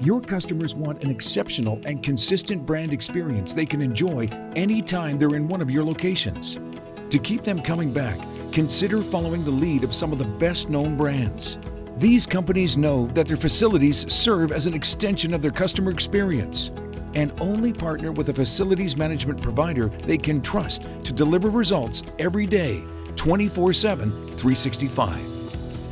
Your customers want an exceptional and consistent brand experience they can enjoy anytime they're in one of your locations. To keep them coming back, consider following the lead of some of the best known brands. These companies know that their facilities serve as an extension of their customer experience and only partner with a facilities management provider they can trust to deliver results every day, 24 7, 365.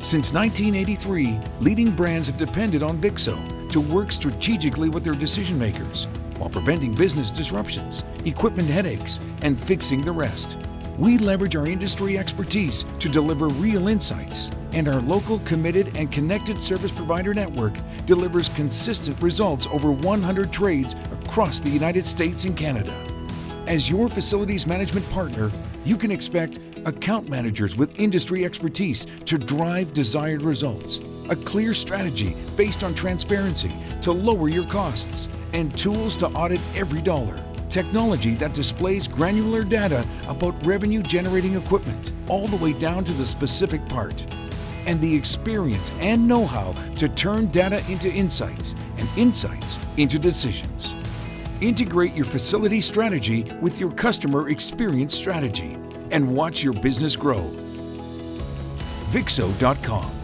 Since 1983, leading brands have depended on Vixxo to work strategically with their decision makers while preventing business disruptions, equipment headaches, and fixing the rest. We leverage our industry expertise to deliver real insights, and our local, committed, and connected service provider network delivers consistent results over 100 trades across the United States and Canada. As your facilities management partner, you can expect account managers with industry expertise to drive desired results, a clear strategy based on transparency to lower your costs, and tools to audit every dollar. Technology that displays granular data about revenue generating equipment, all the way down to the specific part. And the experience and know how to turn data into insights and insights into decisions. Integrate your facility strategy with your customer experience strategy and watch your business grow. Vixxo.com